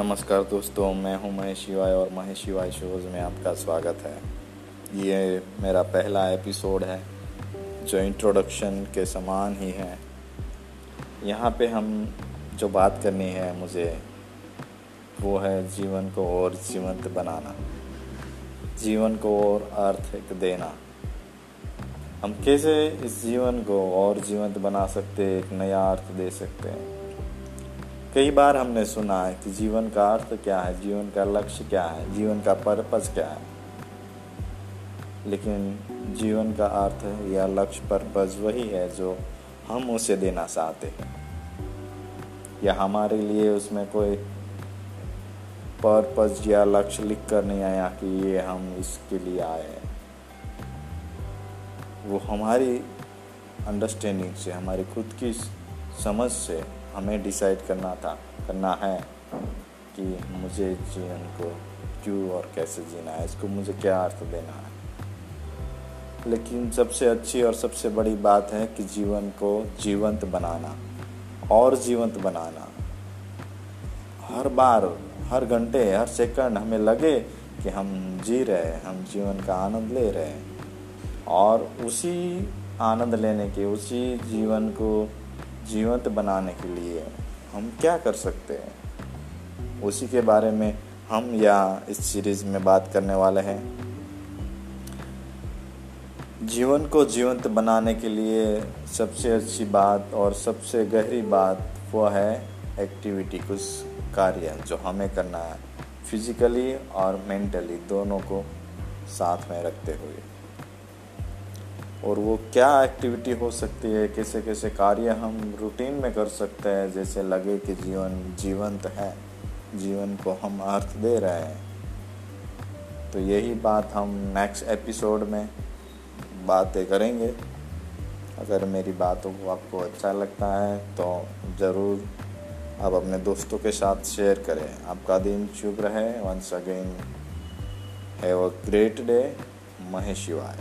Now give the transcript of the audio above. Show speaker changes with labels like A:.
A: नमस्कार दोस्तों, मैं हूँ महेश शिवाय और महेश शिवाय शोज़ में आपका स्वागत है। ये मेरा पहला एपिसोड है, जो इंट्रोडक्शन के समान ही है। यहाँ पे हम जो बात करनी है मुझे, वो है जीवन को और जीवंत बनाना। जीवन को और अर्थ देना। हम कैसे इस जीवन को और जीवंत बना सकते, एक नया अर्थ दे सकते हैं? कई बार हमने सुना है कि जीवन का अर्थ क्या है? जीवन का लक्ष्य क्या है? जीवन का पर्पज क्या है? लेकिन जीवन का अर्थ या लक्ष्य पर्पज वही है जो हम उसे देना चाहते हैं। या हमारे लिए उसमें कोई पर्पज या लक्ष्य लिख कर नहीं आया कि ये हम इसके लिए आए हैं। वो हमारी अंडरस्टैंडिंग से, हमारी खुद की समझ से हमें डिसाइड करना था, करना है कि मुझे जीवन को क्यों और कैसे जीना है, इसको मुझे क्या अर्थ देना है। लेकिन सबसे अच्छी और सबसे बड़ी बात है कि जीवन को जीवंत बनाना, और जीवंत बनाना। हर बार, हर घंटे, हर सेकंड हमें लगे कि हम जी रहे हैं, हम जीवन का आनंद ले रहे हैं। और उसी आनंद लेने के, उसी जीवन को जीवंत बनाने के लिए हम क्या कर सकते हैं? उसी के बारे में हम या इस सीरीज़ में बात करने वाले हैं। जीवन को जीवंत बनाने के लिए सबसे अच्छी बात और सबसे गहरी बात वो है एक्टिविटी कुछ कार्य जो हमें करना है फिजिकली और मेंटली दोनों को साथ में रखते हुए। और वो क्या एक्टिविटी हो सकती है? कैसे कैसे कार्य हम रूटीन में कर सकते हैं? जैसे लगे कि जीवन जीवंत है, जीवन को हम अर्थ दे रहे हैं। तो यही बात हम नेक्स्ट एपिसोड में बातें करेंगे। अगर मेरी बातों को आपको अच्छा लगता है तो ज़रूर आप अपने दोस्तों के साथ शेयर करें। आपका दिन शुभ रहे। Once again have a great day Mahesh Shivay.